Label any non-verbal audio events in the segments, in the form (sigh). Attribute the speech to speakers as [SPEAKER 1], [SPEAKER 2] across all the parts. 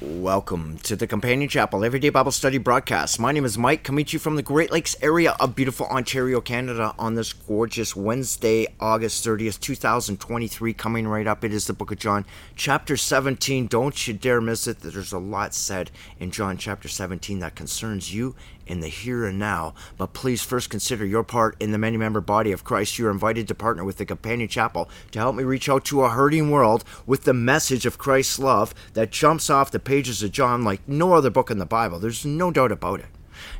[SPEAKER 1] Welcome to the Companion Chapel Everyday Bible Study broadcast. My name is Mike, coming to you from the Great Lakes area of beautiful Ontario, Canada, on this gorgeous Wednesday, August 30th, 2023. Coming right up, it is the book of John, chapter 17. Don't you dare miss it. There's a lot said in John chapter 17 that concerns you in the here and now. But please first consider your part in the many member body of Christ. You are invited to partner with the Companion Chapel to help me reach out to a hurting world with the message of Christ's love that jumps off the pages of John like no other book in the Bible. There's no doubt about it.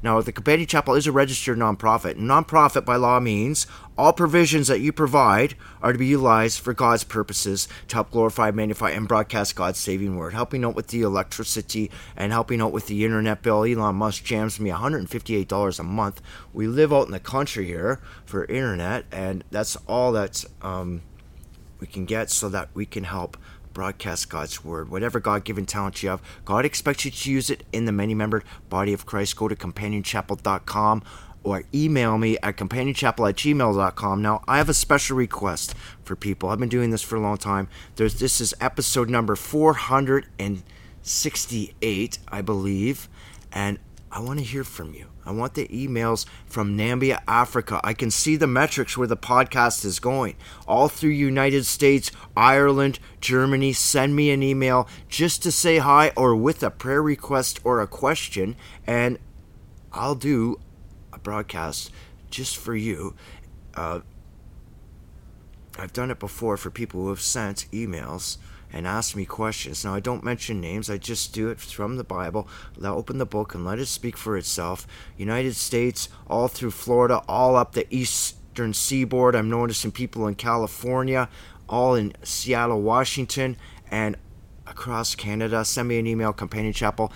[SPEAKER 1] Now, the Companion Chapel is a registered nonprofit. Nonprofit by law means all provisions that you provide are to be utilized for God's purposes to help glorify, magnify, and broadcast God's saving word. Helping out with the electricity and helping out with the internet bill. Elon Musk jams me $158 a month. We live out in the country here for internet, and that's all that um, we can get so that we can help broadcast God's word. Whatever God given talent you have, God expects you to use it in the many membered body of Christ. Go to companionchapel.com or email me at companionchapel at gmail.com. Now, I have a special request for people. I've been doing this for a long time. There's, this is episode number 468, I believe, and I want to hear from you. I want the emails from Nambia, Africa. I can see the metrics where the podcast is going. All through United States, Ireland, Germany, send me an email just to say hi or with a prayer request or a question and I'll do a broadcast just for you. Uh, I've done it before for people who have sent emails and ask me questions. Now, I don't mention names, I just do it from the Bible. I open the book and let it speak for itself. United States, all through Florida, all up the eastern seaboard. I'm noticing people in California, all in Seattle, Washington, and across Canada. Send me an email, companionchapel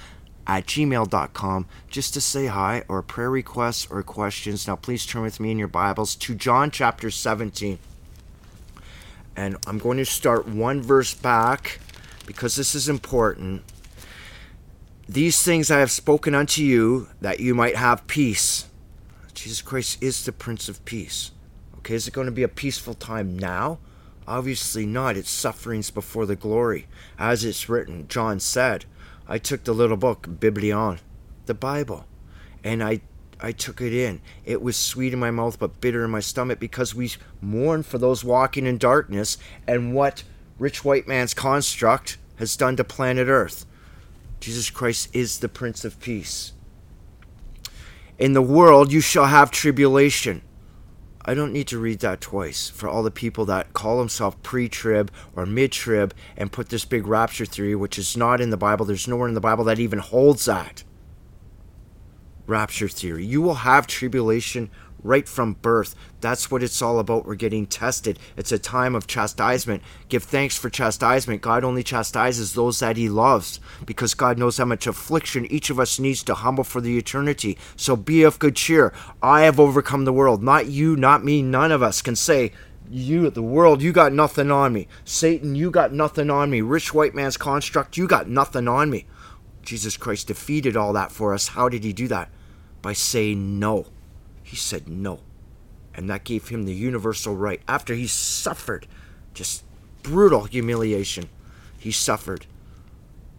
[SPEAKER 1] at gmail.com just to say hi or prayer requests or questions. Now, please turn with me in your Bibles to John chapter 17 and I'm going to start one verse back because this is important. These things I have spoken unto you that you might have peace. Jesus Christ is the Prince of Peace. Okay, is it going to be a peaceful time now? Obviously not. It's sufferings before the glory. As it's written, John said, I took the little book, Biblion, the Bible, and I I took it in. It was sweet in my mouth, but bitter in my stomach because we mourn for those walking in darkness and what rich white man's construct has done to planet Earth. Jesus Christ is the Prince of Peace. In the world you shall have tribulation. I don't need to read that twice for all the people that call themselves pre trib or mid trib and put this big rapture theory, which is not in the Bible. There's nowhere in the Bible that even holds that rapture theory. You will have tribulation right from birth. That's what it's all about. We're getting tested. It's a time of chastisement. Give thanks for chastisement. God only chastises those that He loves because God knows how much affliction each of us needs to humble for the eternity. So be of good cheer. I have overcome the world. Not you, not me. None of us can say, you, the world, you got nothing on me. Satan, you got nothing on me. Rich white man's construct, you got nothing on me. Jesus Christ defeated all that for us. How did He do that? By saying no. He said no. And that gave him the universal right. After he suffered just brutal humiliation, he suffered.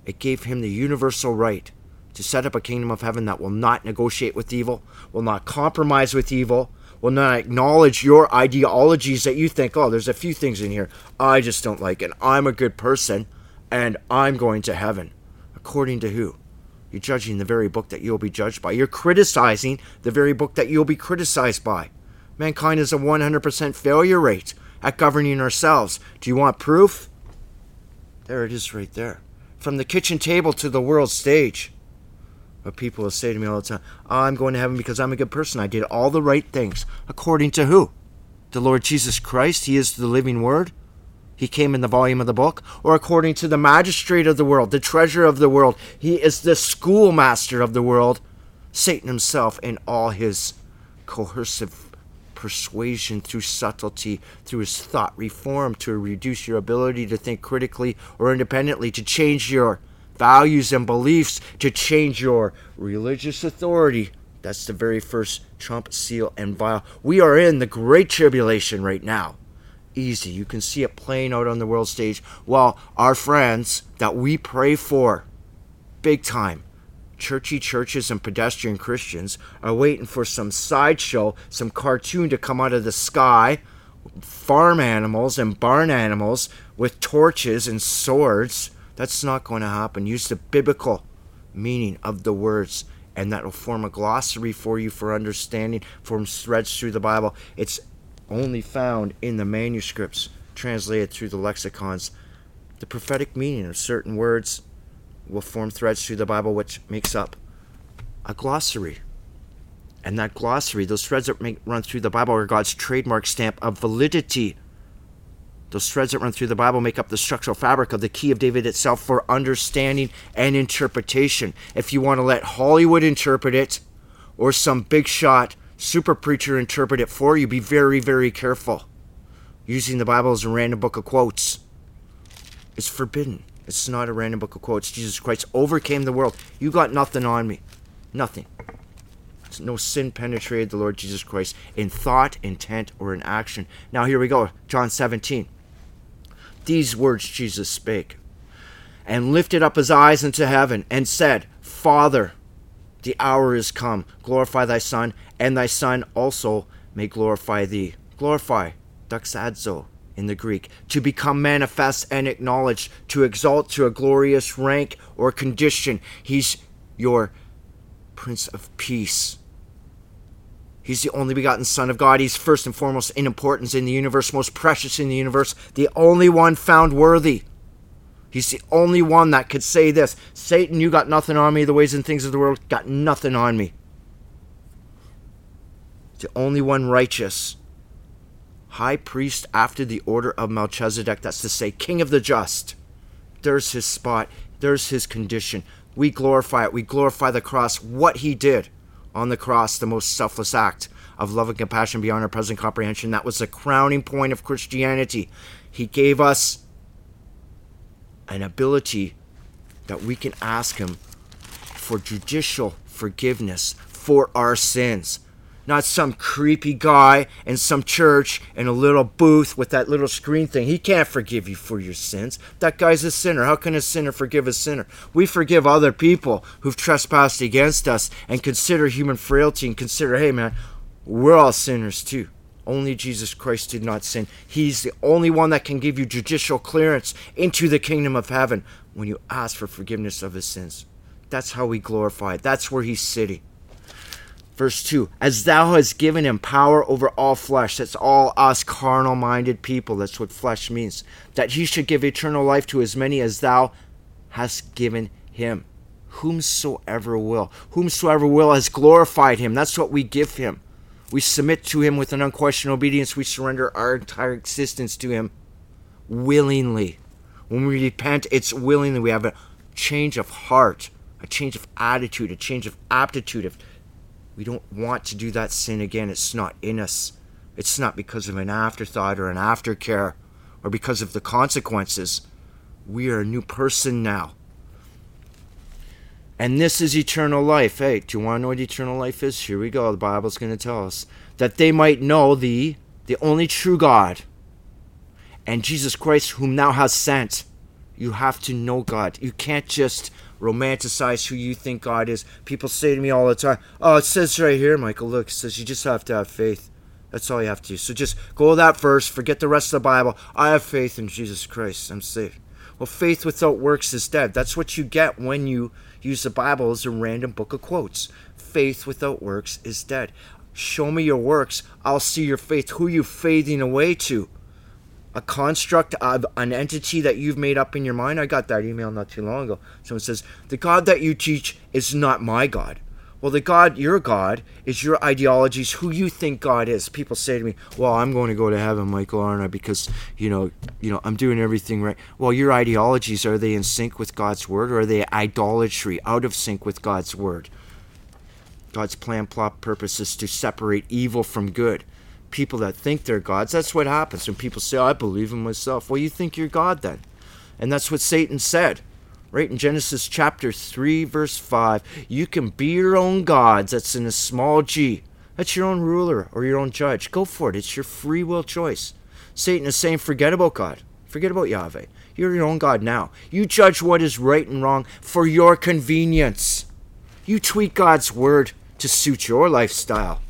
[SPEAKER 1] It gave him the universal right to set up a kingdom of heaven that will not negotiate with evil, will not compromise with evil, will not acknowledge your ideologies that you think, oh, there's a few things in here I just don't like, and I'm a good person, and I'm going to heaven. According to who? You're judging the very book that you'll be judged by. You're criticizing the very book that you'll be criticized by. Mankind has a 100% failure rate at governing ourselves. Do you want proof? There it is right there. From the kitchen table to the world stage. But people will say to me all the time, I'm going to heaven because I'm a good person. I did all the right things. According to who? The Lord Jesus Christ. He is the living word he came in the volume of the book, or according to the magistrate of the world, the treasure of the world, he is the schoolmaster of the world, Satan himself in all his coercive persuasion through subtlety, through his thought reform to reduce your ability to think critically or independently, to change your values and beliefs, to change your religious authority. That's the very first trump, seal, and vial. We are in the great tribulation right now easy. You can see it playing out on the world stage while our friends that we pray for big time. Churchy churches and pedestrian Christians are waiting for some sideshow, some cartoon to come out of the sky. Farm animals and barn animals with torches and swords. That's not going to happen. Use the biblical meaning of the words, and that will form a glossary for you for understanding, form threads through the Bible. It's only found in the manuscripts translated through the lexicons. The prophetic meaning of certain words will form threads through the Bible, which makes up a glossary. And that glossary, those threads that make, run through the Bible, are God's trademark stamp of validity. Those threads that run through the Bible make up the structural fabric of the key of David itself for understanding and interpretation. If you want to let Hollywood interpret it or some big shot super preacher interpret it for you, be very, very careful. Using the Bible as a random book of quotes is forbidden. It's not a random book of quotes. Jesus Christ overcame the world. You got nothing on me. Nothing. No sin penetrated the Lord Jesus Christ in thought, intent, or in action. Now here we go. John 17. These words Jesus spake, and lifted up his eyes into heaven, and said, Father, the hour is come. Glorify thy Son, and thy Son also may glorify thee. Glorify, doxazo in the Greek, to become manifest and acknowledged, to exalt to a glorious rank or condition. He's your Prince of Peace. He's the only begotten Son of God. He's first and foremost in importance in the universe, most precious in the universe, the only one found worthy. He's the only one that could say this Satan, you got nothing on me. The ways and things of the world got nothing on me. The only one righteous. High priest after the order of Melchizedek. That's to say, king of the just. There's his spot. There's his condition. We glorify it. We glorify the cross, what he did on the cross, the most selfless act of love and compassion beyond our present comprehension. That was the crowning point of Christianity. He gave us an ability that we can ask Him for judicial forgiveness for our sins. Not some creepy guy in some church in a little booth with that little screen thing. He can't forgive you for your sins. That guy's a sinner. How can a sinner forgive a sinner? We forgive other people who've trespassed against us and consider human frailty and consider, hey man, we're all sinners too. Only Jesus Christ did not sin. He's the only one that can give you judicial clearance into the kingdom of heaven when you ask for forgiveness of his sins. That's how we glorify it. That's where he's sitting. Verse 2 As thou hast given him power over all flesh, that's all us carnal minded people, that's what flesh means, that he should give eternal life to as many as thou hast given him. Whomsoever will. Whomsoever will has glorified him. That's what we give him. We submit to him with an unquestioned obedience. We surrender our entire existence to him willingly. When we repent, it's willingly. We have a change of heart, a change of attitude, a change of aptitude, If we don't want to do that sin again. It's not in us. It's not because of an afterthought or an aftercare or because of the consequences. We are a new person now. And this is eternal life. Hey, do you want to know what eternal life is? Here we go. The Bible's going to tell us that they might know thee, the only true God, and Jesus Christ, whom thou hast sent. You have to know God. You can't just romanticize who you think God is. People say to me all the time, "Oh, it says right here, Michael. Look, it says you just have to have faith. That's all you have to do. So just go that verse, forget the rest of the Bible. I have faith in Jesus Christ. I'm saved." Well, faith without works is dead. That's what you get when you use the Bible as a random book of quotes. Faith without works is dead. Show me your works. I'll see your faith. Who you fading away to? a construct of an entity that you've made up in your mind. I got that email not too long ago. Someone says, The God that you teach is not my God. Well, the God, your God, is your ideologies, who you think God is. People say to me, Well, I'm going to go to heaven, Michael, aren't I? Because, you know, you know, I'm doing everything right. Well, your ideologies, are they in sync with God's word or are they idolatry, out of sync with God's word? God's plan, plot, purpose is to separate evil from good people that think they're gods. That's what happens when people say, oh, I believe in myself. Well, you think you're God then. And that's what Satan said. Right in Genesis chapter 3, verse 5. You can be your own gods. That's in a small g. That's your own ruler or your own judge. Go for it. It's your free will choice. Satan is saying, forget about God. Forget about Yahweh. You're your own God now. You judge what is right and wrong for your convenience. You tweak God's word to suit your lifestyle,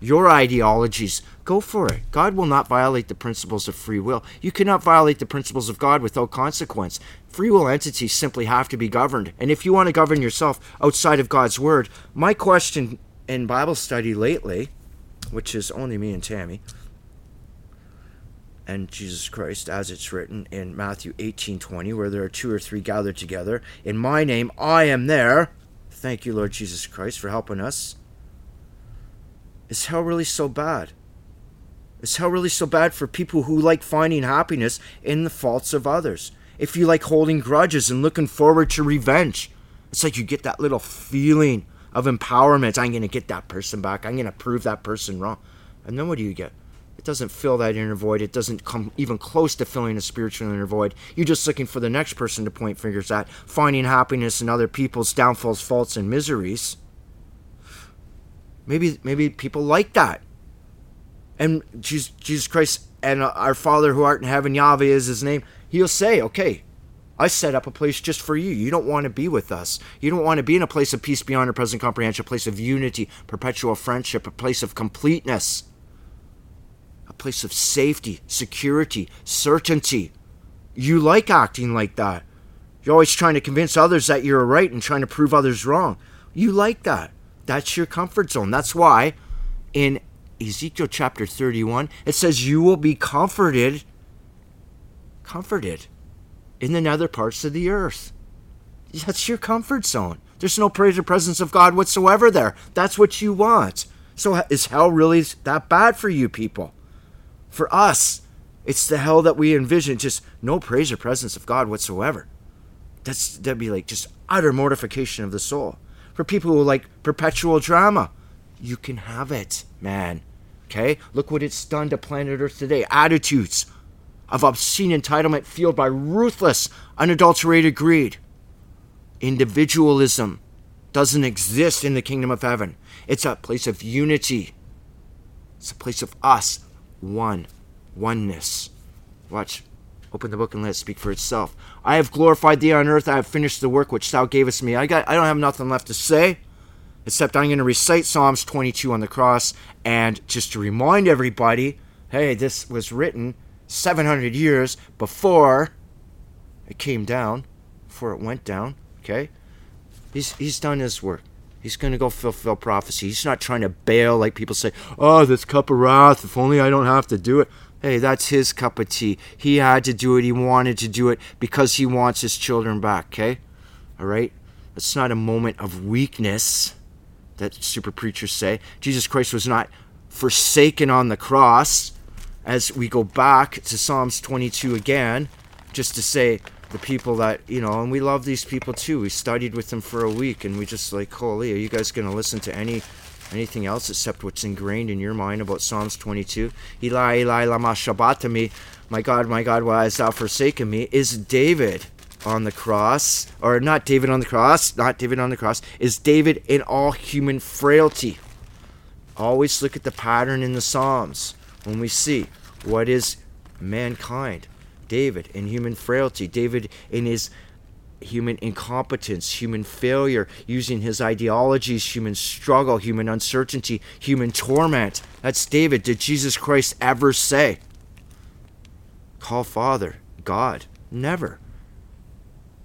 [SPEAKER 1] your ideologies. Go for it. God will not violate the principles of free will. You cannot violate the principles of God without consequence. Free will entities simply have to be governed. And if you want to govern yourself outside of God's word, my question in Bible study lately, which is only me and Tammy, and Jesus Christ, as it's written in Matthew 18:20, where there are two or three gathered together in my name, I am there. Thank you, Lord Jesus Christ, for helping us. Is hell really so bad? Is hell really so bad for people who like finding happiness in the faults of others? If you like holding grudges and looking forward to revenge, it's like you get that little feeling of empowerment. I'm going to get that person back. I'm going to prove that person wrong. And then what do you get? It doesn't fill that inner void. It doesn't come even close to filling a spiritual inner void. You're just looking for the next person to point fingers at, finding happiness in other people's downfalls, faults, and miseries. Maybe maybe people like that. And Jesus, Jesus Christ and uh, our Father who art in heaven, Yahweh is his name. He'll say, okay, I set up a place just for you. You don't want to be with us. You don't want to be in a place of peace beyond our present comprehension, a place of unity, perpetual friendship, a place of completeness a place of safety, security, certainty. You like acting like that. You're always trying to convince others that you're right and trying to prove others wrong. You like that. That's your comfort zone. That's why in Ezekiel chapter 31, it says, You will be comforted, comforted in the nether parts of the earth. That's your comfort zone. There's no praise or presence of God whatsoever there. That's what you want. So is hell really that bad for you people? For us, it's the hell that we envision, just no praise or presence of God whatsoever. That's that'd be like just utter mortification of the soul. For people who like perpetual drama, you can have it, man. Okay? Look what it's done to planet Earth today. Attitudes of obscene entitlement fueled by ruthless, unadulterated greed. Individualism doesn't exist in the kingdom of heaven. It's a place of unity. It's a place of us one. Oneness. Watch. Open the book and let it speak for itself. I have glorified thee on earth. I have finished the work which thou gavest me. I got I don't have nothing left to say. Except I'm going to recite Psalms 22 on the cross and just to remind everybody, hey, this was written 700 years before it came down, before it went down, okay? He's he's done his work. He's going to go fulfill prophecy. He's not trying to bail like people say, oh, this cup of wrath, if only I don't have to do it. Hey, that's his cup of tea. He had to do it. He wanted to do it because he wants his children back, okay? All right? It's not a moment of weakness that super preachers say. Jesus Christ was not forsaken on the cross. As we go back to Psalms 22 again, just to say, the people that you know and we love these people too we studied with them for a week and we just like holy are you guys going to listen to any anything else except what's ingrained in your mind about psalms 22 eli eli lama sabachthani my god my god why hast thou forsaken me is david on the cross or not david on the cross not david on the cross is david in all human frailty always look at the pattern in the psalms when we see what is mankind David in human frailty, David in his human incompetence, human failure, using his ideologies, human struggle, human uncertainty, human torment. That's David. Did Jesus Christ ever say, Call Father God? Never.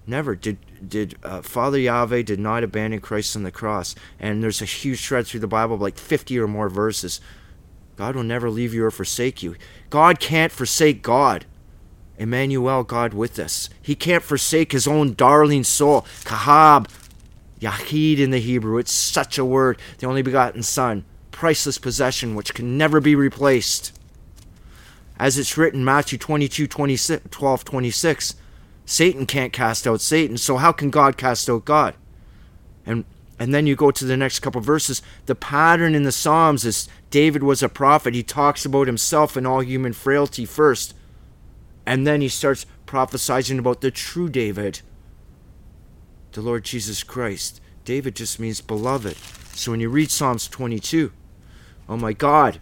[SPEAKER 1] Never did did uh, Father Yahweh did not abandon Christ on the cross. And there's a huge thread through the Bible, like 50 or more verses. God will never leave you or forsake you. God can't forsake God. Emmanuel, God with us. He can't forsake his own darling soul. Kahab, Yahid in the Hebrew. It's such a word. The only begotten Son. Priceless possession which can never be replaced. As it's written, Matthew 22, 26, 12, 26, Satan can't cast out Satan, so how can God cast out God? And and then you go to the next couple verses. The pattern in the Psalms is David was a prophet. He talks about himself and all human frailty first. And then he starts prophesying about the true David, the Lord Jesus Christ. David just means beloved. So when you read Psalms 22, oh my God,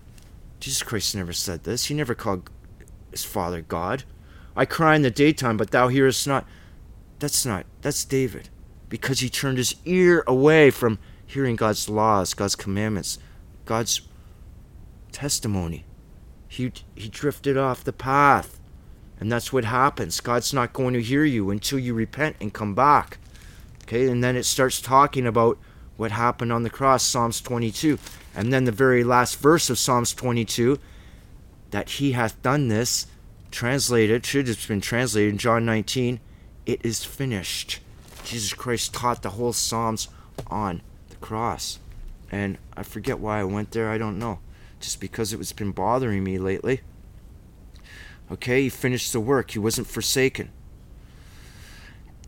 [SPEAKER 1] Jesus Christ never said this. He never called his Father God. I cry in the daytime, but thou hearest not. That's not, that's David. Because he turned his ear away from hearing God's laws, God's commandments, God's testimony. He, he drifted off the path. And that's what happens. God's not going to hear you until you repent and come back. Okay, and then it starts talking about what happened on the cross, Psalms 22. And then the very last verse of Psalms 22 that he hath done this, translated, should have been translated in John 19, it is finished. Jesus Christ taught the whole Psalms on the cross. And I forget why I went there, I don't know. Just because it was been bothering me lately. Okay, he finished the work. He wasn't forsaken.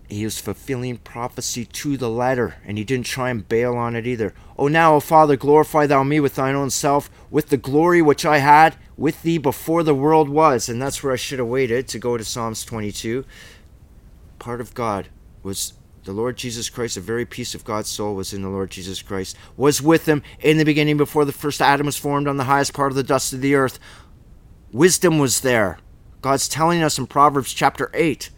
[SPEAKER 1] He was fulfilling prophecy to the letter, and he didn't try and bail on it either. Oh, now, O Father, glorify thou me with thine own self, with the glory which I had with thee before the world was. And that's where I should have waited to go to Psalms 22. Part of God was the Lord Jesus Christ, the very piece of God's soul was in the Lord Jesus Christ, was with him in the beginning before the first Adam was formed on the highest part of the dust of the earth. Wisdom was there. God's telling us in Proverbs chapter 8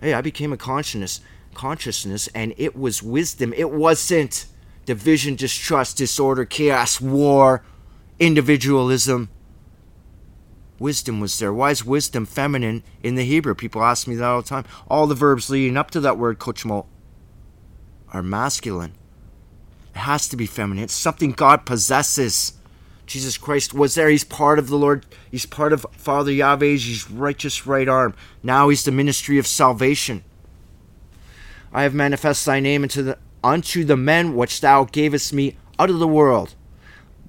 [SPEAKER 1] Hey, I became a consciousness, consciousness, and it was wisdom. It wasn't division, distrust, disorder, chaos, war, individualism. Wisdom was there. Why is wisdom feminine in the Hebrew? People ask me that all the time. All the verbs leading up to that word, kochmo, are masculine. It has to be feminine. It's something God possesses. Jesus Christ was there. He's part of the Lord. He's part of Father Yahweh's He's righteous right arm. Now he's the ministry of salvation. I have manifest thy name unto the, unto the men which thou gavest me out of the world.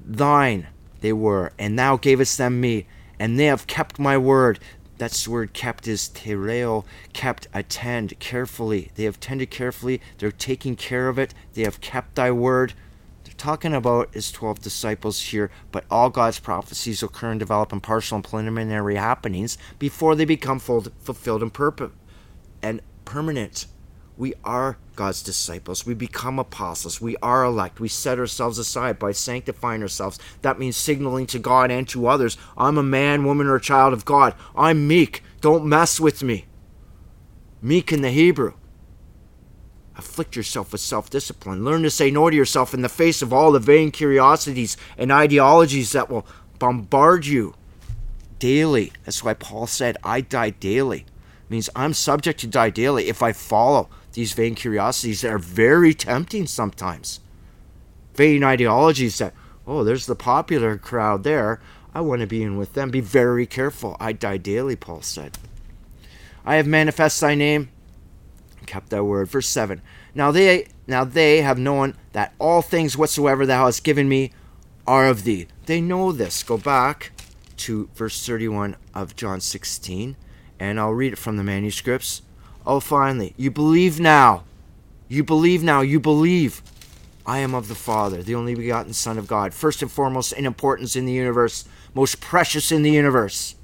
[SPEAKER 1] Thine they were, and thou gavest them me, and they have kept my word. That's the word kept is tereo, kept, attend carefully. They have tended carefully. They're taking care of it. They have kept thy word They're talking about his 12 disciples here, but all God's prophecies occur and develop in partial and preliminary happenings before they become fulfilled and, purpose, and permanent. We are God's disciples. We become apostles. We are elect. We set ourselves aside by sanctifying ourselves. That means signaling to God and to others I'm a man, woman, or child of God. I'm meek. Don't mess with me. Meek in the Hebrew Afflict yourself with self discipline. Learn to say no to yourself in the face of all the vain curiosities and ideologies that will bombard you daily. That's why Paul said, I die daily. It means I'm subject to die daily if I follow these vain curiosities that are very tempting sometimes. Vain ideologies that, oh, there's the popular crowd there. I want to be in with them. Be very careful. I die daily, Paul said. I have manifest thy name kept thy word. Verse 7. Now they now they have known that all things whatsoever thou hast given me are of thee. They know this. Go back to verse 31 of John 16, and I'll read it from the manuscripts. Oh, finally, you believe now. You believe now. You believe. I am of the Father, the only begotten Son of God, first and foremost in importance in the universe, most precious in the universe.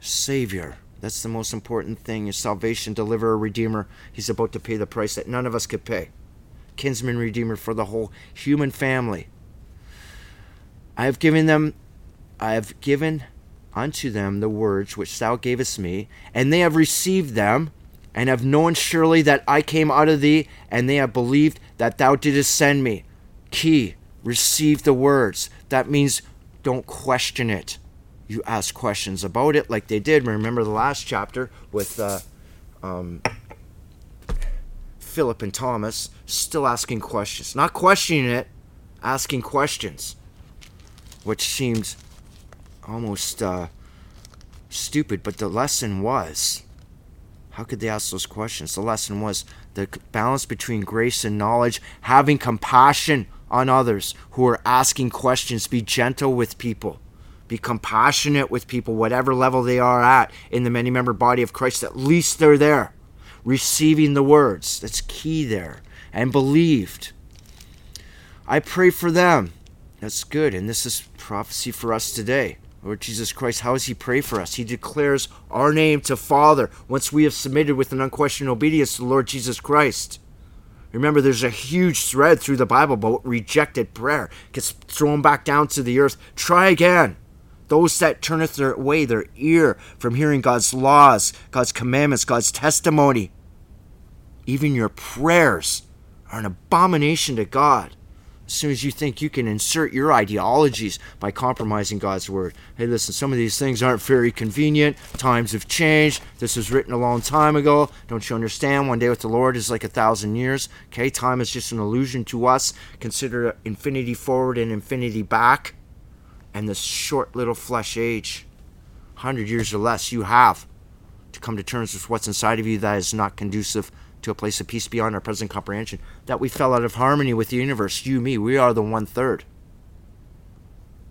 [SPEAKER 1] Savior that's the most important thing your salvation, deliverer, redeemer. He's about to pay the price that none of us could pay. Kinsman, redeemer for the whole human family. I have given them, I have given unto them the words which thou gavest me, and they have received them, and have known surely that I came out of thee, and they have believed that thou didst send me. Key, receive the words. That means don't question it you ask questions about it, like they did. Remember the last chapter with uh, um, Philip and Thomas, still asking questions. Not questioning it, asking questions, which seemed almost uh, stupid, but the lesson was how could they ask those questions? The lesson was the balance between grace and knowledge, having compassion on others who are asking questions, be gentle with people be compassionate with people, whatever level they are at in the many member body of Christ. At least they're there, receiving the words. That's key there. And believed. I pray for them. That's good. And this is prophecy for us today. Lord Jesus Christ, how does He pray for us? He declares our name to Father once we have submitted with an unquestioned obedience to the Lord Jesus Christ. Remember, there's a huge thread through the Bible about rejected prayer. Gets thrown back down to the earth. Try again. those that turneth their way their ear from hearing God's laws, God's commandments, God's testimony. Even your prayers are an abomination to God. As soon as you think you can insert your ideologies by compromising God's word. Hey, listen, some of these things aren't very convenient. Times have changed. This was written a long time ago. Don't you understand? One day with the Lord is like a thousand years. Okay, time is just an illusion to us. Consider infinity forward and infinity back and this short little flesh age, 100 years or less, you have to come to terms with what's inside of you that is not conducive to a place of peace beyond our present comprehension. That we fell out of harmony with the universe. You, me, we are the one third.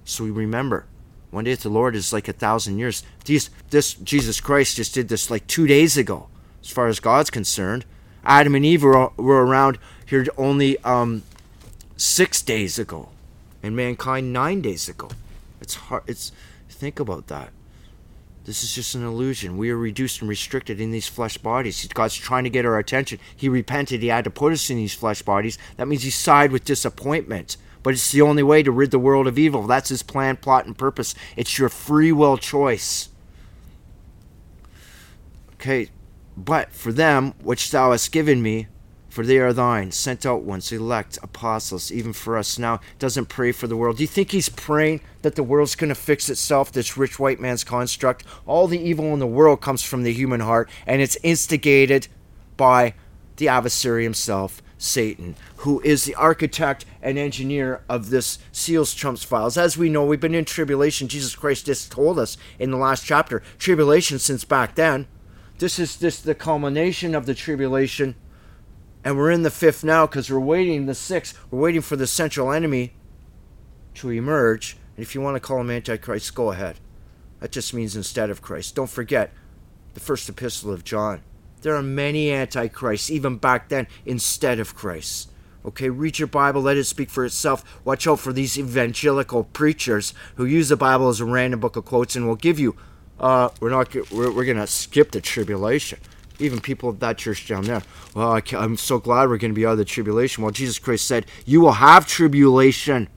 [SPEAKER 1] So we remember, one day with the Lord is like a thousand years. These, this Jesus Christ just did this like two days ago, as far as God's concerned. Adam and Eve were, were around here only um, six days ago, and mankind nine days ago. It's hard. It's think about that. This is just an illusion. We are reduced and restricted in these flesh bodies. God's trying to get our attention. He repented. He had to put us in these flesh bodies. That means He sighed with disappointment. But it's the only way to rid the world of evil. That's His plan, plot, and purpose. It's your free will choice. Okay, but for them, which Thou hast given me, for they are thine, sent out ones, elect, apostles, even for us now. Doesn't pray for the world. Do you think he's praying that the world's going to fix itself, this rich white man's construct? All the evil in the world comes from the human heart, and it's instigated by the adversary himself, Satan, who is the architect and engineer of this seals trumps vials. As we know, we've been in tribulation. Jesus Christ just told us in the last chapter, tribulation since back then. This is this the culmination of the tribulation and we're in the fifth now because we're waiting the sixth. We're waiting for the central enemy to emerge. And if you want to call him Antichrist, go ahead. That just means instead of Christ. Don't forget the first epistle of John. There are many antichrists, even back then, instead of Christ. Okay, read your Bible, let it speak for itself. Watch out for these evangelical preachers who use the Bible as a random book of quotes and will give you, uh, we're not, we're, we're going to skip the tribulation even people of that church down there. Well, I am so glad we're going to be out of the tribulation. Well, Jesus Christ said, You will have tribulation.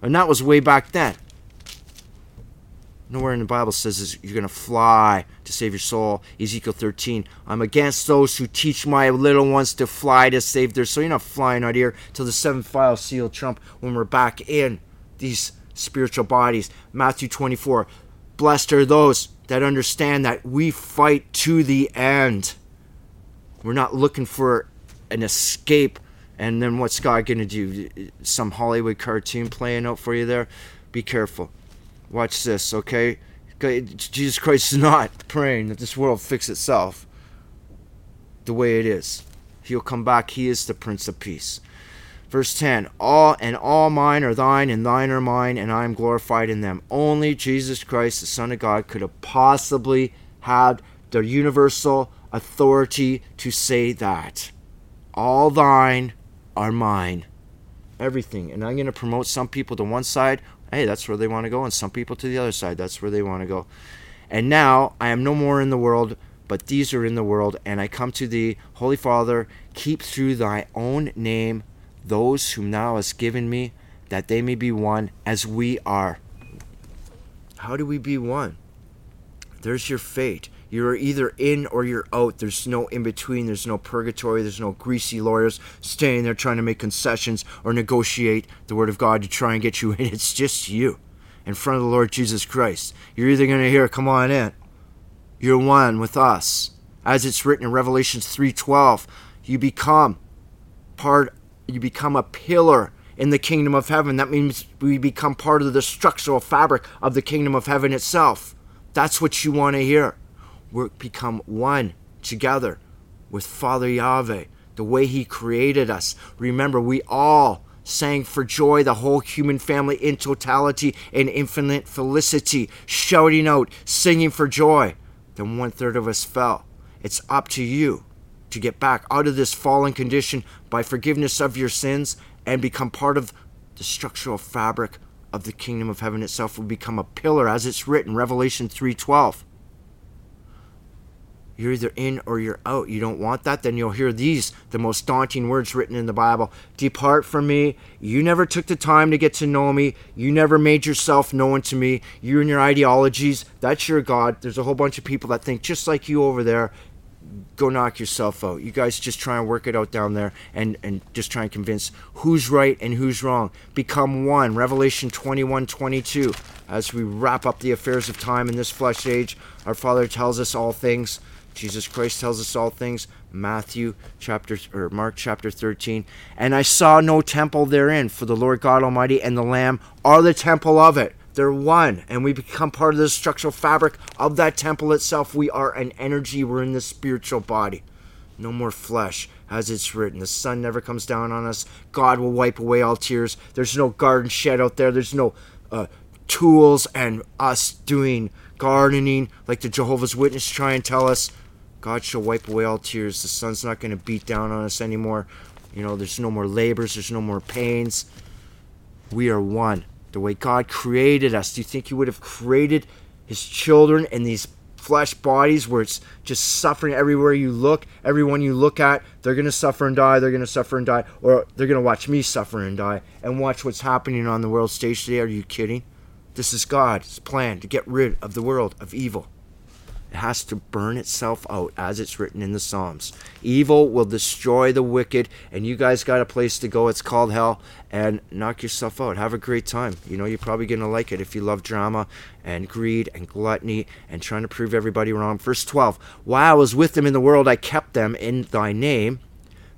[SPEAKER 1] And that was way back then. Nowhere in the Bible says you're going to fly to save your soul. Ezekiel 13. I'm against those who teach my little ones to fly to save their soul. You're not flying out here till the seventh vial seal trump when we're back in these spiritual bodies. Matthew 24. Blessed are those that understand that we fight to the end. We're not looking for an escape. And then what's God going to do? Some Hollywood cartoon playing out for you there? Be careful. Watch this, okay? Jesus Christ is not praying that this world fix itself the way it is. He'll come back. He is the Prince of Peace. Verse 10 All and all mine are thine, and thine are mine, and I am glorified in them. Only Jesus Christ, the Son of God, could have possibly had the universal authority to say that. All thine are mine. Everything. And I'm going to promote some people to one side. Hey, that's where they want to go. And some people to the other side. That's where they want to go. And now I am no more in the world, but these are in the world. And I come to thee, Holy Father, keep through thy own name those whom thou hast given me, that they may be one as we are. How do we be one? There's your fate. You're either in or you're out. There's no in between. There's no purgatory. There's no greasy lawyers staying there trying to make concessions or negotiate the word of God to try and get you in. (laughs) It's just you in front of the Lord Jesus Christ. You're either going to hear, "Come on in." You're one with us. As it's written in Revelations 3:12, you become part you become a pillar in the kingdom of heaven. That means we become part of the structural fabric of the kingdom of heaven itself. That's what you want to hear we become one together with Father Yahweh, the way He created us. Remember, we all sang for joy, the whole human family in totality in infinite felicity, shouting out, singing for joy. Then one third of us fell. It's up to you to get back out of this fallen condition by forgiveness of your sins and become part of the structural fabric of the kingdom of heaven itself will become a pillar as it's written revelation 3:12 You're either in or you're out. You don't want that, then you'll hear these, the most daunting words written in the Bible Depart from me. You never took the time to get to know me. You never made yourself known to me. You and your ideologies, that's your God. There's a whole bunch of people that think just like you over there. Go knock yourself out. You guys just try and work it out down there and, and just try and convince who's right and who's wrong. Become one. Revelation 21 22. As we wrap up the affairs of time in this flesh age, our Father tells us all things Jesus Christ tells us all things. Matthew chapter or Mark chapter 13. And I saw no temple therein, for the Lord God Almighty and the Lamb are the temple of it. They're one, and we become part of the structural fabric of that temple itself. We are an energy, we're in the spiritual body. No more flesh, as it's written. The sun never comes down on us. God will wipe away all tears. There's no garden shed out there. There's no uh, tools and us doing gardening like the Jehovah's Witness try and tell us. God shall wipe away all tears. The sun's not going to beat down on us anymore. You know, there's no more labors, there's no more pains. We are one. The way God created us. Do you think He would have created His children in these flesh bodies where it's just suffering everywhere you look? Everyone you look at, they're going to suffer and die, they're going to suffer and die, or they're going to watch me suffer and die and watch what's happening on the world stage today. Are you kidding? This is God's plan to get rid of the world of evil. Has to burn itself out, as it's written in the Psalms. Evil will destroy the wicked, and you guys got a place to go. It's called hell, and knock yourself out. Have a great time. You know, you're probably going to like it if you love drama and greed and gluttony and trying to prove everybody wrong. Verse 12 While I was with them in the world, I kept them in thy name.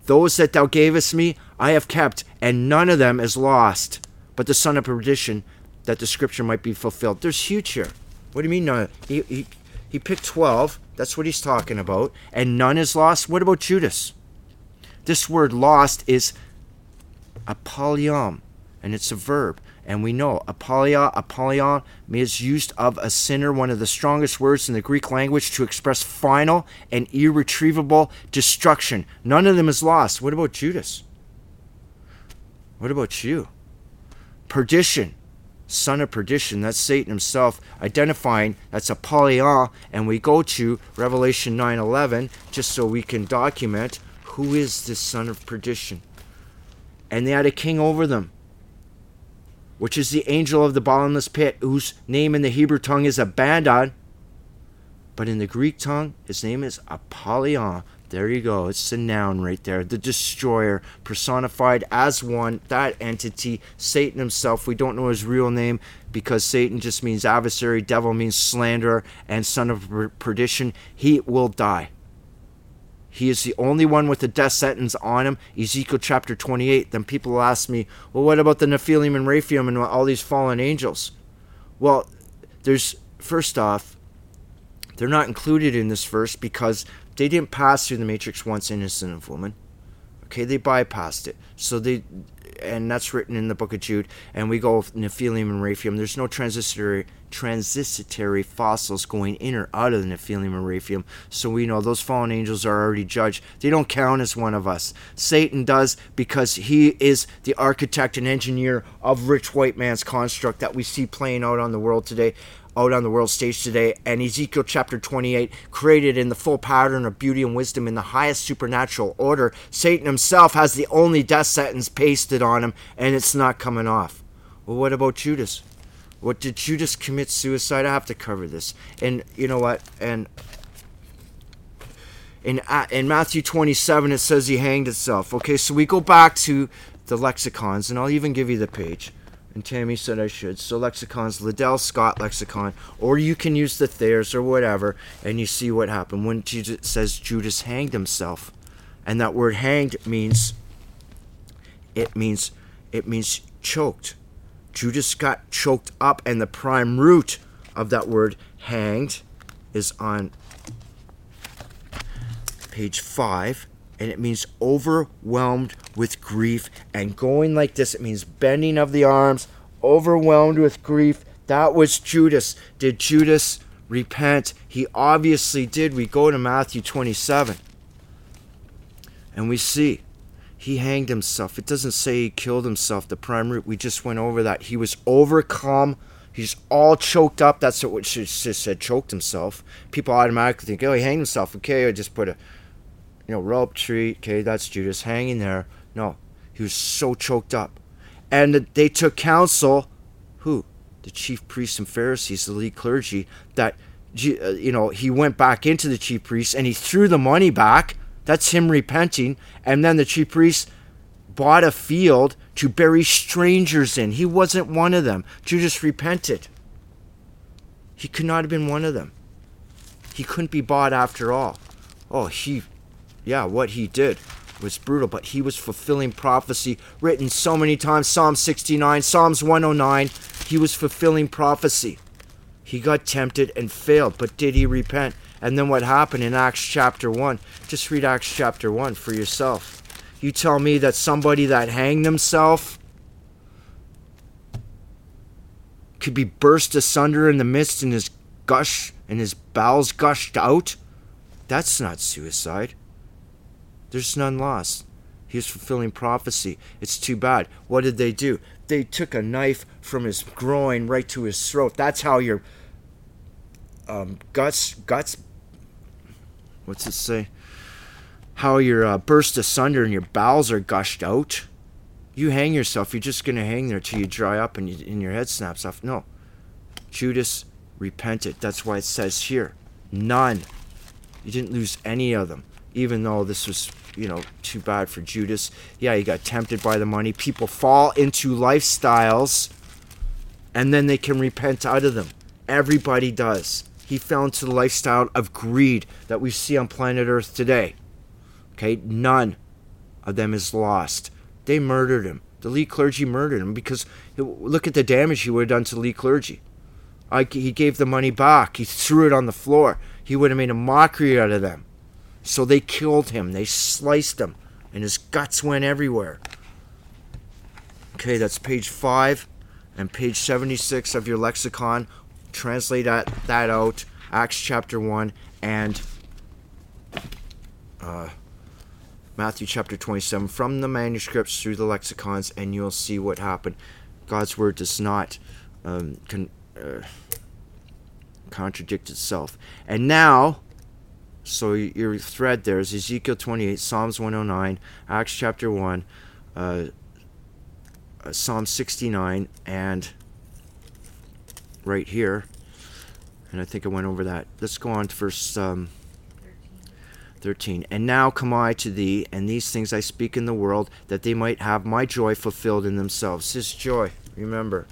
[SPEAKER 1] Those that thou gavest me, I have kept, and none of them is lost, but the son of perdition, that the scripture might be fulfilled. There's huge here. What do you mean? No, he, he he picked 12. That's what he's talking about. And none is lost. What about Judas? This word lost is apollyon, and it's a verb. And we know apollyon, apollyon is used of a sinner, one of the strongest words in the Greek language to express final and irretrievable destruction. None of them is lost. What about Judas? What about you? Perdition son of perdition. That's Satan himself identifying that's Apollyon. And we go to Revelation 9:11 just so we can document who is this son of perdition. And they had a king over them, which is the angel of the bottomless pit, whose name in the Hebrew tongue is Abaddon. But in the Greek tongue, his name is Apollyon, there you go. It's the noun right there. The destroyer, personified as one, that entity, Satan himself. We don't know his real name because Satan just means adversary, devil means slanderer, and son of perdition. He will die. He is the only one with a death sentence on him. Ezekiel chapter 28. Then people will ask me, well, what about the Nephilim and Rephaim and all these fallen angels? Well, there's, first off, they're not included in this verse because they didn't pass through the matrix once innocent of woman. Okay, they bypassed it. So they, and that's written in the book of Jude. And we go with Nephilim and Rephaim. There's no transitory transitory fossils going in or out of the Nephilim and Rephaim. So we know those fallen angels are already judged. They don't count as one of us. Satan does because he is the architect and engineer of rich white man's construct that we see playing out on the world today out on the world stage today, and Ezekiel chapter 28, created in the full pattern of beauty and wisdom in the highest supernatural order. Satan himself has the only death sentence pasted on him, and it's not coming off. Well, what about Judas? What did Judas commit suicide? I have to cover this. And you know what? And in uh, in Matthew 27, it says he hanged himself. Okay, so we go back to the lexicons, and I'll even give you the page and Tammy said I should. So lexicon's Liddell Scott lexicon, or you can use the Thayer's or whatever, and you see what happened when Jesus says Judas hanged himself, and that word hanged means it means it means choked. Judas got choked up, and the prime root of that word hanged is on page five and it means overwhelmed with grief. And going like this, it means bending of the arms, overwhelmed with grief. That was Judas. Did Judas repent? He obviously did. We go to Matthew 27 and we see he hanged himself. It doesn't say he killed himself, the prime root. We just went over that. He was overcome He's all choked up. That's what she just said. Choked himself. People automatically think, oh, he hanged himself. Okay, I just put a, you know, rope tree. Okay, that's Judas hanging there. No, he was so choked up, and they took counsel. Who? The chief priests and Pharisees, the lead clergy. That, uh, you know, he went back into the chief priests and he threw the money back. That's him repenting. And then the chief priests bought a field to bury strangers in. He wasn't one of them. Judas repented. He could not have been one of them. He couldn't be bought after all. Oh, he, yeah, what he did was brutal, but he was fulfilling prophecy written so many times Psalm 69, Psalms 109. He was fulfilling prophecy. He got tempted and failed, but did he repent? And then what happened in Acts chapter 1? Just read Acts chapter 1 for yourself. You tell me that somebody that hanged himself could be burst asunder in the midst and his gush and his bowels gushed out? That's not suicide. There's none lost. He was fulfilling prophecy. It's too bad. What did they do? They took a knife from his groin right to his throat. That's how your um, guts guts. What's it say? how you're uh, burst asunder and your bowels are gushed out. You hang yourself. You're just to hang there till you dry up and, you, and your head snaps off. No. Judas repented. That's why it says here none. You didn't lose any of them, even though this was, you know, too bad for Judas. Yeah, he got tempted by the money. People fall into lifestyles and then they can repent out of them. Everybody does. He fell into the lifestyle of greed that we see on planet Earth today. Okay, none of them is lost. They murdered him. The lead clergy murdered him because look at the damage he would have done to the lead clergy. I, he gave the money back. He threw it on the floor. He would have made a mockery out of them. So they killed him. They sliced him, and his guts went everywhere. Okay, that's page 5 and page 76 of your lexicon. Translate that, that out. Acts chapter 1 and. Uh, Matthew chapter 27 from the manuscripts through the lexicons, and you'll see what happened. God's word does not um, con- uh, contradict itself. And now, so your thread there is Ezekiel 28, Psalms 109, Acts chapter 1, uh, uh, Psalm 69, and right here. And I think I went over that. Let's go on to verse. Um, 13. And now come I to thee, and these things I speak in the world, that they might have my joy fulfilled in themselves. This joy, remember.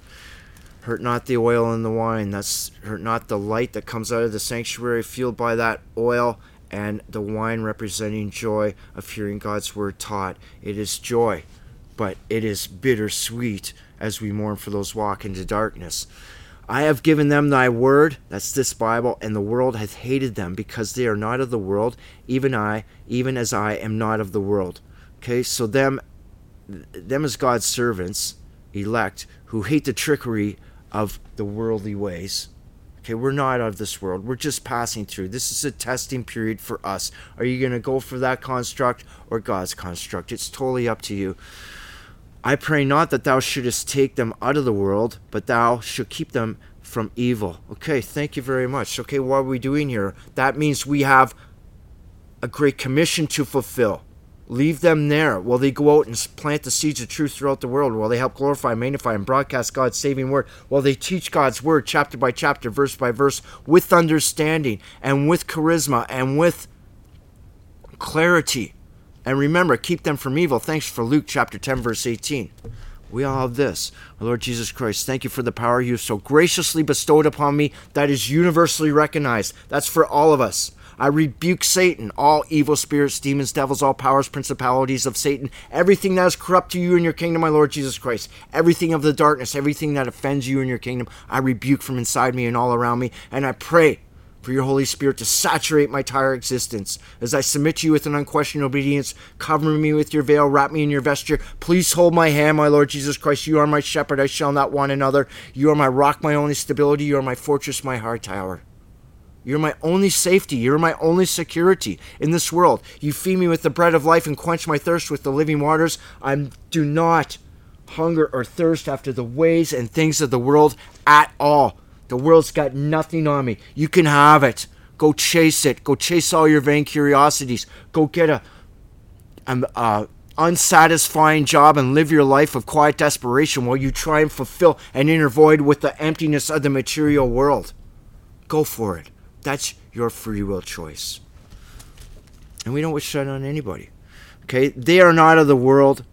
[SPEAKER 1] Hurt not the oil and the wine. That's hurt not the light that comes out of the sanctuary, fueled by that oil, and the wine representing joy of hearing God's word taught. It is joy, but it is bittersweet as we mourn for those walk into darkness. I have given them thy word, that's this Bible, and the world hath hated them because they are not of the world, even I, even as I am not of the world. Okay, so them them as God's servants, elect, who hate the trickery of the worldly ways. Okay, we're not out of this world. We're just passing through. This is a testing period for us. Are you going to go for that construct or God's construct? It's totally up to you. I pray not that thou shouldest take them out of the world, but thou should keep them from evil. Okay, thank you very much. Okay, what are we doing here? That means we have a great commission to fulfill. Leave them there while they go out and plant the seeds of truth throughout the world, while they help glorify, magnify, and broadcast God's saving word, while they teach God's word chapter by chapter, verse by verse, with understanding and with charisma and with clarity. And remember, keep them from evil. Thanks for Luke chapter 10, verse 18. We all have this. Our Lord Jesus Christ, thank you for the power you so graciously bestowed upon me that is universally recognized. That's for all of us. I rebuke Satan, all evil spirits, demons, devils, all powers, principalities of Satan, everything that is corrupt to you in your kingdom, my Lord Jesus Christ, everything of the darkness, everything that offends you in your kingdom, I rebuke from inside me and all around me, and I pray for your Holy Spirit to saturate my entire existence. As I submit to you with an unquestioned obedience, cover me with your veil, wrap me in your vesture. Please hold my hand, my Lord Jesus Christ. You are my shepherd, I shall not want another. You are my rock, my only stability. You are my fortress, my hard tower. You're my only safety. You're my only security in this world. You feed me with the bread of life and quench my thirst with the living waters. I do not hunger or thirst after the ways and things of the world at all. The world's got nothing on me. You can have it. Go chase it. Go chase all your vain curiosities. Go get a, a, a unsatisfying job and live your life of quiet desperation while you try and fulfill an inner void with the emptiness of the material world. Go for it. That's your free will choice. And we don't wish that on anybody. Okay? They are not of the world,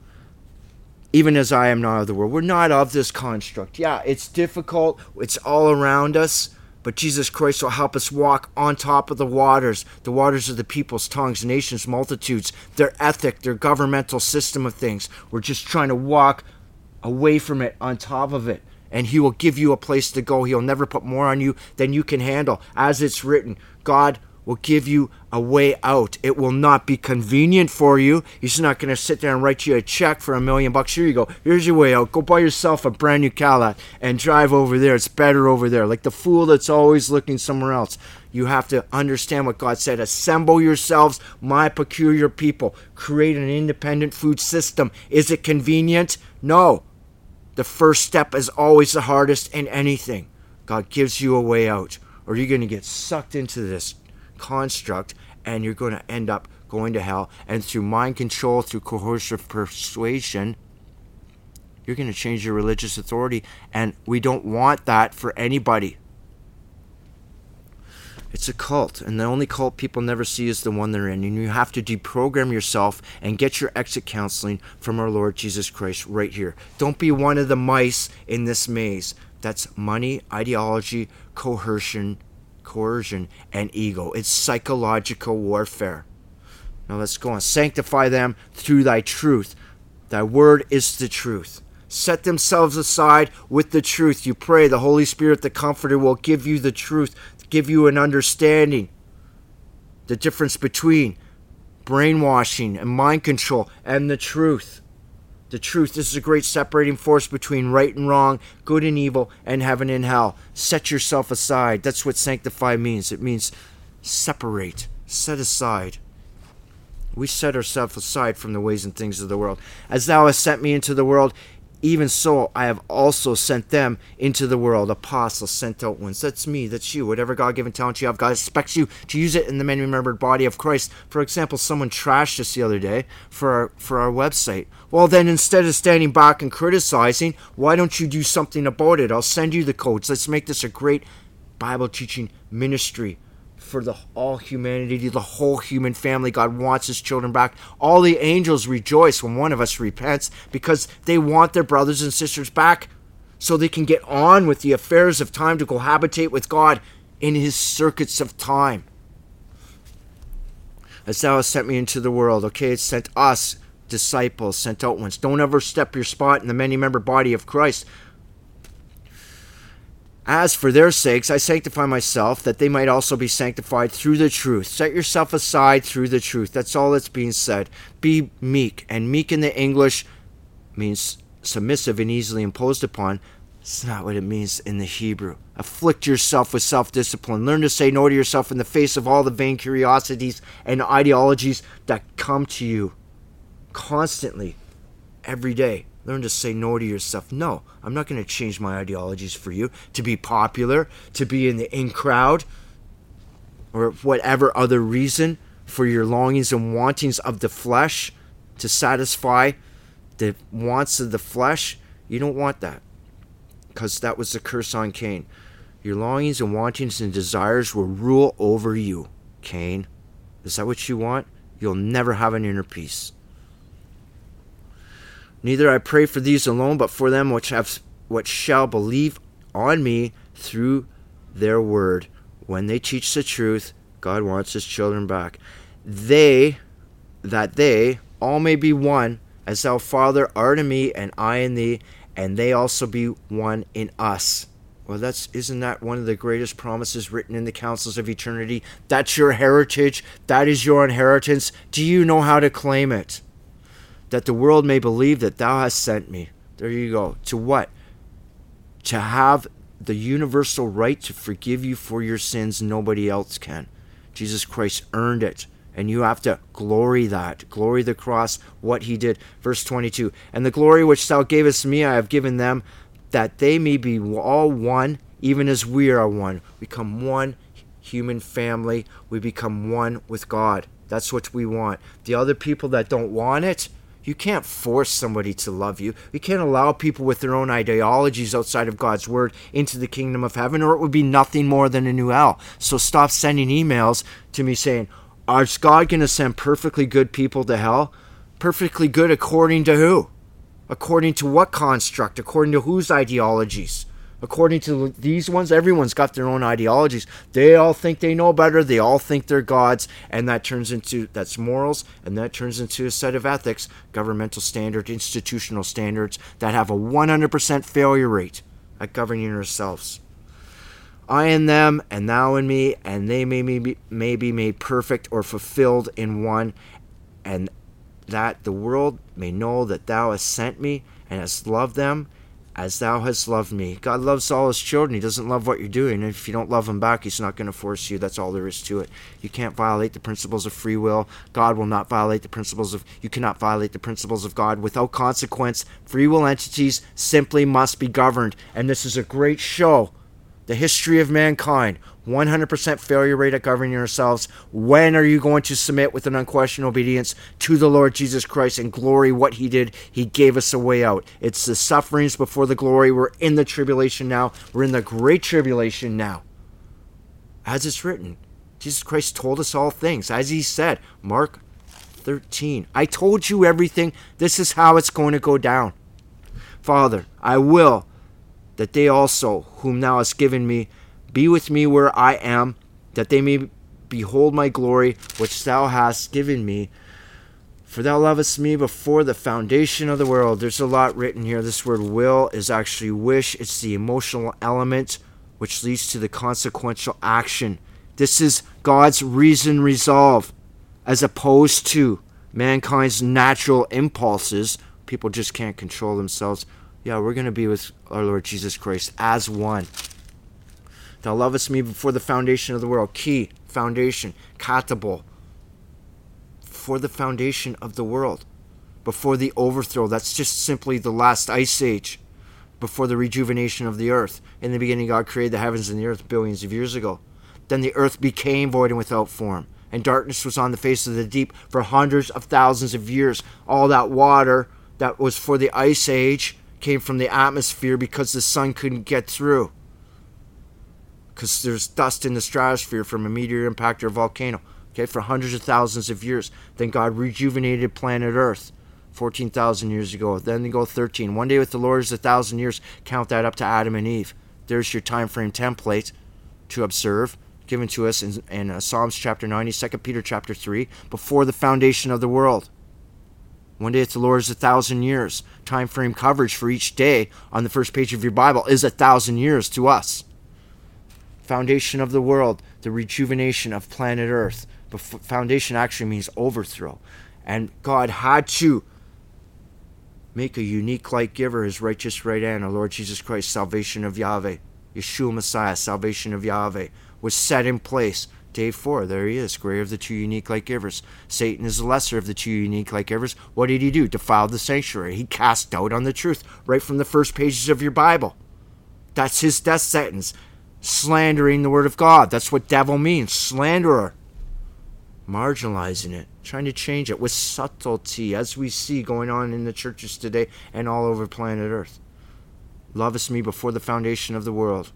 [SPEAKER 1] even as I am not of the world. We're not of this construct. Yeah, it's difficult, it's all around us. But Jesus Christ will help us walk on top of the waters, the waters of the people's tongues, nations, multitudes, their ethic, their governmental system of things. We're just trying to walk away from it, on top of it. And He will give you a place to go. He'll never put more on you than you can handle. As it's written, God will give you a way out. It will not be convenient for you. He's not going to sit there and write you a check for a million bucks. Here you go. Here's your way out. Go buy yourself a brand new Cadillac and drive over there. It's better over there. Like the fool that's always looking somewhere else. You have to understand what God said. Assemble yourselves, my peculiar people. Create an independent food system. Is it convenient? No. The first step is always the hardest in anything. God gives you a way out, or you're going to get sucked into this construct and you're going to end up going to hell. And through mind control, through coercive persuasion, you're going to change your religious authority. And we don't want that for anybody. It's a cult, and the only cult people never see is the one they're in. And you have to deprogram yourself and get your exit counseling from our Lord Jesus Christ right here. Don't be one of the mice in this maze. That's money, ideology, coercion, coercion, and ego. It's psychological warfare. Now let's go on. Sanctify them through thy truth. Thy word is the truth. Set themselves aside with the truth. You pray the Holy Spirit, the Comforter, will give you the truth, give you an understanding. The difference between brainwashing and mind control and the truth the truth. This is a great separating force between right and wrong, good and evil, and heaven and hell. Set yourself aside. That's what sanctify means. It means separate, set aside. We set ourselves aside from the ways and things of the world. As thou hast sent me into the world, even so I have also sent them into the world. Apostles sent out ones. That's me, that's you. Whatever God given talent you have, God expects you to use it in the many remembered body of Christ. For example, someone trashed us the other day for our for our website. Well then instead of standing back and criticizing, why don't you do something about it? I'll send you the codes. Let's make this a great Bible teaching ministry for the all humanity, the whole human family. God wants his children back. All the angels rejoice when one of us repents because they want their brothers and sisters back so they can get on with the affairs of time to cohabitate with God in his circuits of time. As thou hast sent me into the world, okay, it's sent us, disciples, sent out ones. Don't ever step your spot in the many member body of Christ. As for their sakes, I sanctify myself, that they might also be sanctified through the truth. Set yourself aside through the truth. That's all that's being said. Be meek. And meek in the English means submissive and easily imposed upon. It's not what it means in the Hebrew. Afflict yourself with self discipline. Learn to say no to yourself in the face of all the vain curiosities and ideologies that come to you constantly, every day. Learn to say no to yourself. No, I'm not going to change my ideologies for you to be popular, to be in the in crowd, or whatever other reason for your longings and wantings of the flesh to satisfy the wants of the flesh. You don't want that because that was the curse on Cain. Your longings and wantings and desires will rule over you, Cain. Is that what you want? You'll never have an inner peace. Neither I pray for these alone, but for them which have which shall believe on me through their word. When they teach the truth, God wants his children back. They that they all may be one, as thou Father art in me and I in thee, and they also be one in us. Well, that's isn't that one of the greatest promises written in the councils of eternity? That's your heritage. That is your inheritance. Do you know how to claim it? That the world may believe that thou hast sent me. There you go. To what? To have the universal right to forgive you for your sins. Nobody else can. Jesus Christ earned it. And you have to glory that. Glory the cross, what he did. Verse 22 And the glory which thou gavest me, I have given them, that they may be all one, even as we are one. We become one human family. We become one with God. That's what we want. The other people that don't want it, you can't force somebody to love you. You can't allow people with their own ideologies outside of God's word into the kingdom of heaven, or it would be nothing more than a new hell. So stop sending emails to me saying, Is God going to send perfectly good people to hell? Perfectly good according to who? According to what construct? According to whose ideologies? According to these ones, everyone's got their own ideologies. They all think they know better. They all think they're gods, and that turns into that's morals, and that turns into a set of ethics, governmental standards, institutional standards that have a 100% failure rate at governing ourselves. I in them, and thou in me, and they may be, may be made perfect or fulfilled in one, and that the world may know that thou hast sent me and hast loved them as thou hast loved me. God loves all his children. He doesn't love what you're doing. If you don't love him back, he's not going to force you. That's all there is to it. You can't violate the principles of free will. God will not violate the principles of you cannot violate the principles of God without consequence. Free will entities simply must be governed. And this is a great show. The history of mankind 100% failure rate at governing yourselves. When are you going to submit with an unquestioned obedience to the Lord Jesus Christ and glory what he did? He gave us a way out. It's the sufferings before the glory. We're in the tribulation now. We're in the great tribulation now. As it's written, Jesus Christ told us all things. As he said, Mark 13, I told you everything. This is how it's going to go down. Father, I will that they also, whom thou hast given me, be with me where I am, that they may behold my glory, which thou hast given me. For thou lovest me before the foundation of the world. There's a lot written here. This word will is actually wish, it's the emotional element which leads to the consequential action. This is God's reason resolve, as opposed to mankind's natural impulses. People just can't control themselves. Yeah, we're going to be with our Lord Jesus Christ as one. Thou lovest me before the foundation of the world. Key, foundation, katabole. For the foundation of the world. Before the overthrow. That's just simply the last ice age. Before the rejuvenation of the earth. In the beginning, God created the heavens and the earth billions of years ago. Then the earth became void and without form. And darkness was on the face of the deep for hundreds of thousands of years. All that water that was for the ice age came from the atmosphere because the sun couldn't get through because there's dust in the stratosphere from a meteor impact or volcano. Okay, for hundreds of thousands of years. Then God rejuvenated planet Earth 14,000 years ago. Then they go 13. One day with the Lord is a thousand years. Count that up to Adam and Eve. There's your time frame template to observe given to us in, in uh, Psalms chapter 90, 2 Peter chapter 3, before the foundation of the world. One day with the Lord is a thousand years. Time frame coverage for each day on the first page of your Bible is a thousand years to us foundation of the world, the rejuvenation of planet Earth. But foundation actually means overthrow. And God had to make a unique light giver, his righteous right hand, our Lord Jesus Christ, salvation of Yahweh. Yeshua Messiah, salvation of Yahweh, was set in place. Day four, there he is, greater of the two unique light givers. Satan is the lesser of the two unique light givers. What did he do? Defiled the sanctuary. He cast doubt on the truth right from the first pages of your Bible. That's his death sentence slandering the word of God. That's what devil means slanderer. Marginalizing it, trying to change it with subtlety, as we see going on in the churches today and all over planet Earth. Lovest me before the foundation of the world.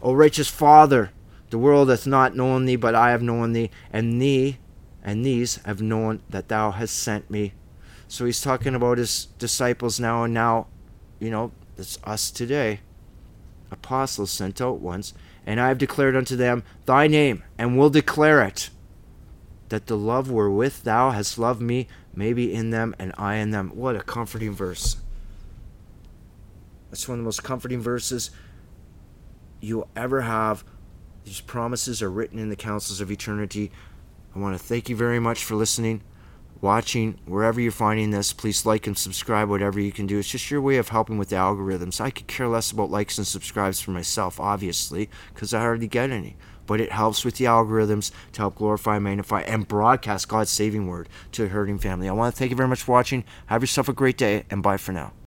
[SPEAKER 1] O righteous Father, the world hath not known thee, but I have known thee, and thee and these have known that thou hast sent me. So he's talking about his disciples now, and now, you know, it's us today apostles sent out once, and I have declared unto them thy name, and will declare it, that the love wherewith thou hast loved me may be in them, and I in them. What a comforting verse. That's one of the most comforting verses you'll ever have. These promises are written in the councils of eternity. I want to thank you very much for listening. Watching, wherever you're finding this, please like and subscribe, whatever you can do. It's just your way of helping with the algorithms. I could care less about likes and subscribes for myself, obviously, because I hardly get any. But it helps with the algorithms to help glorify, magnify, and broadcast God's saving word to a hurting family. I want to thank you very much for watching. Have yourself a great day, and bye for now.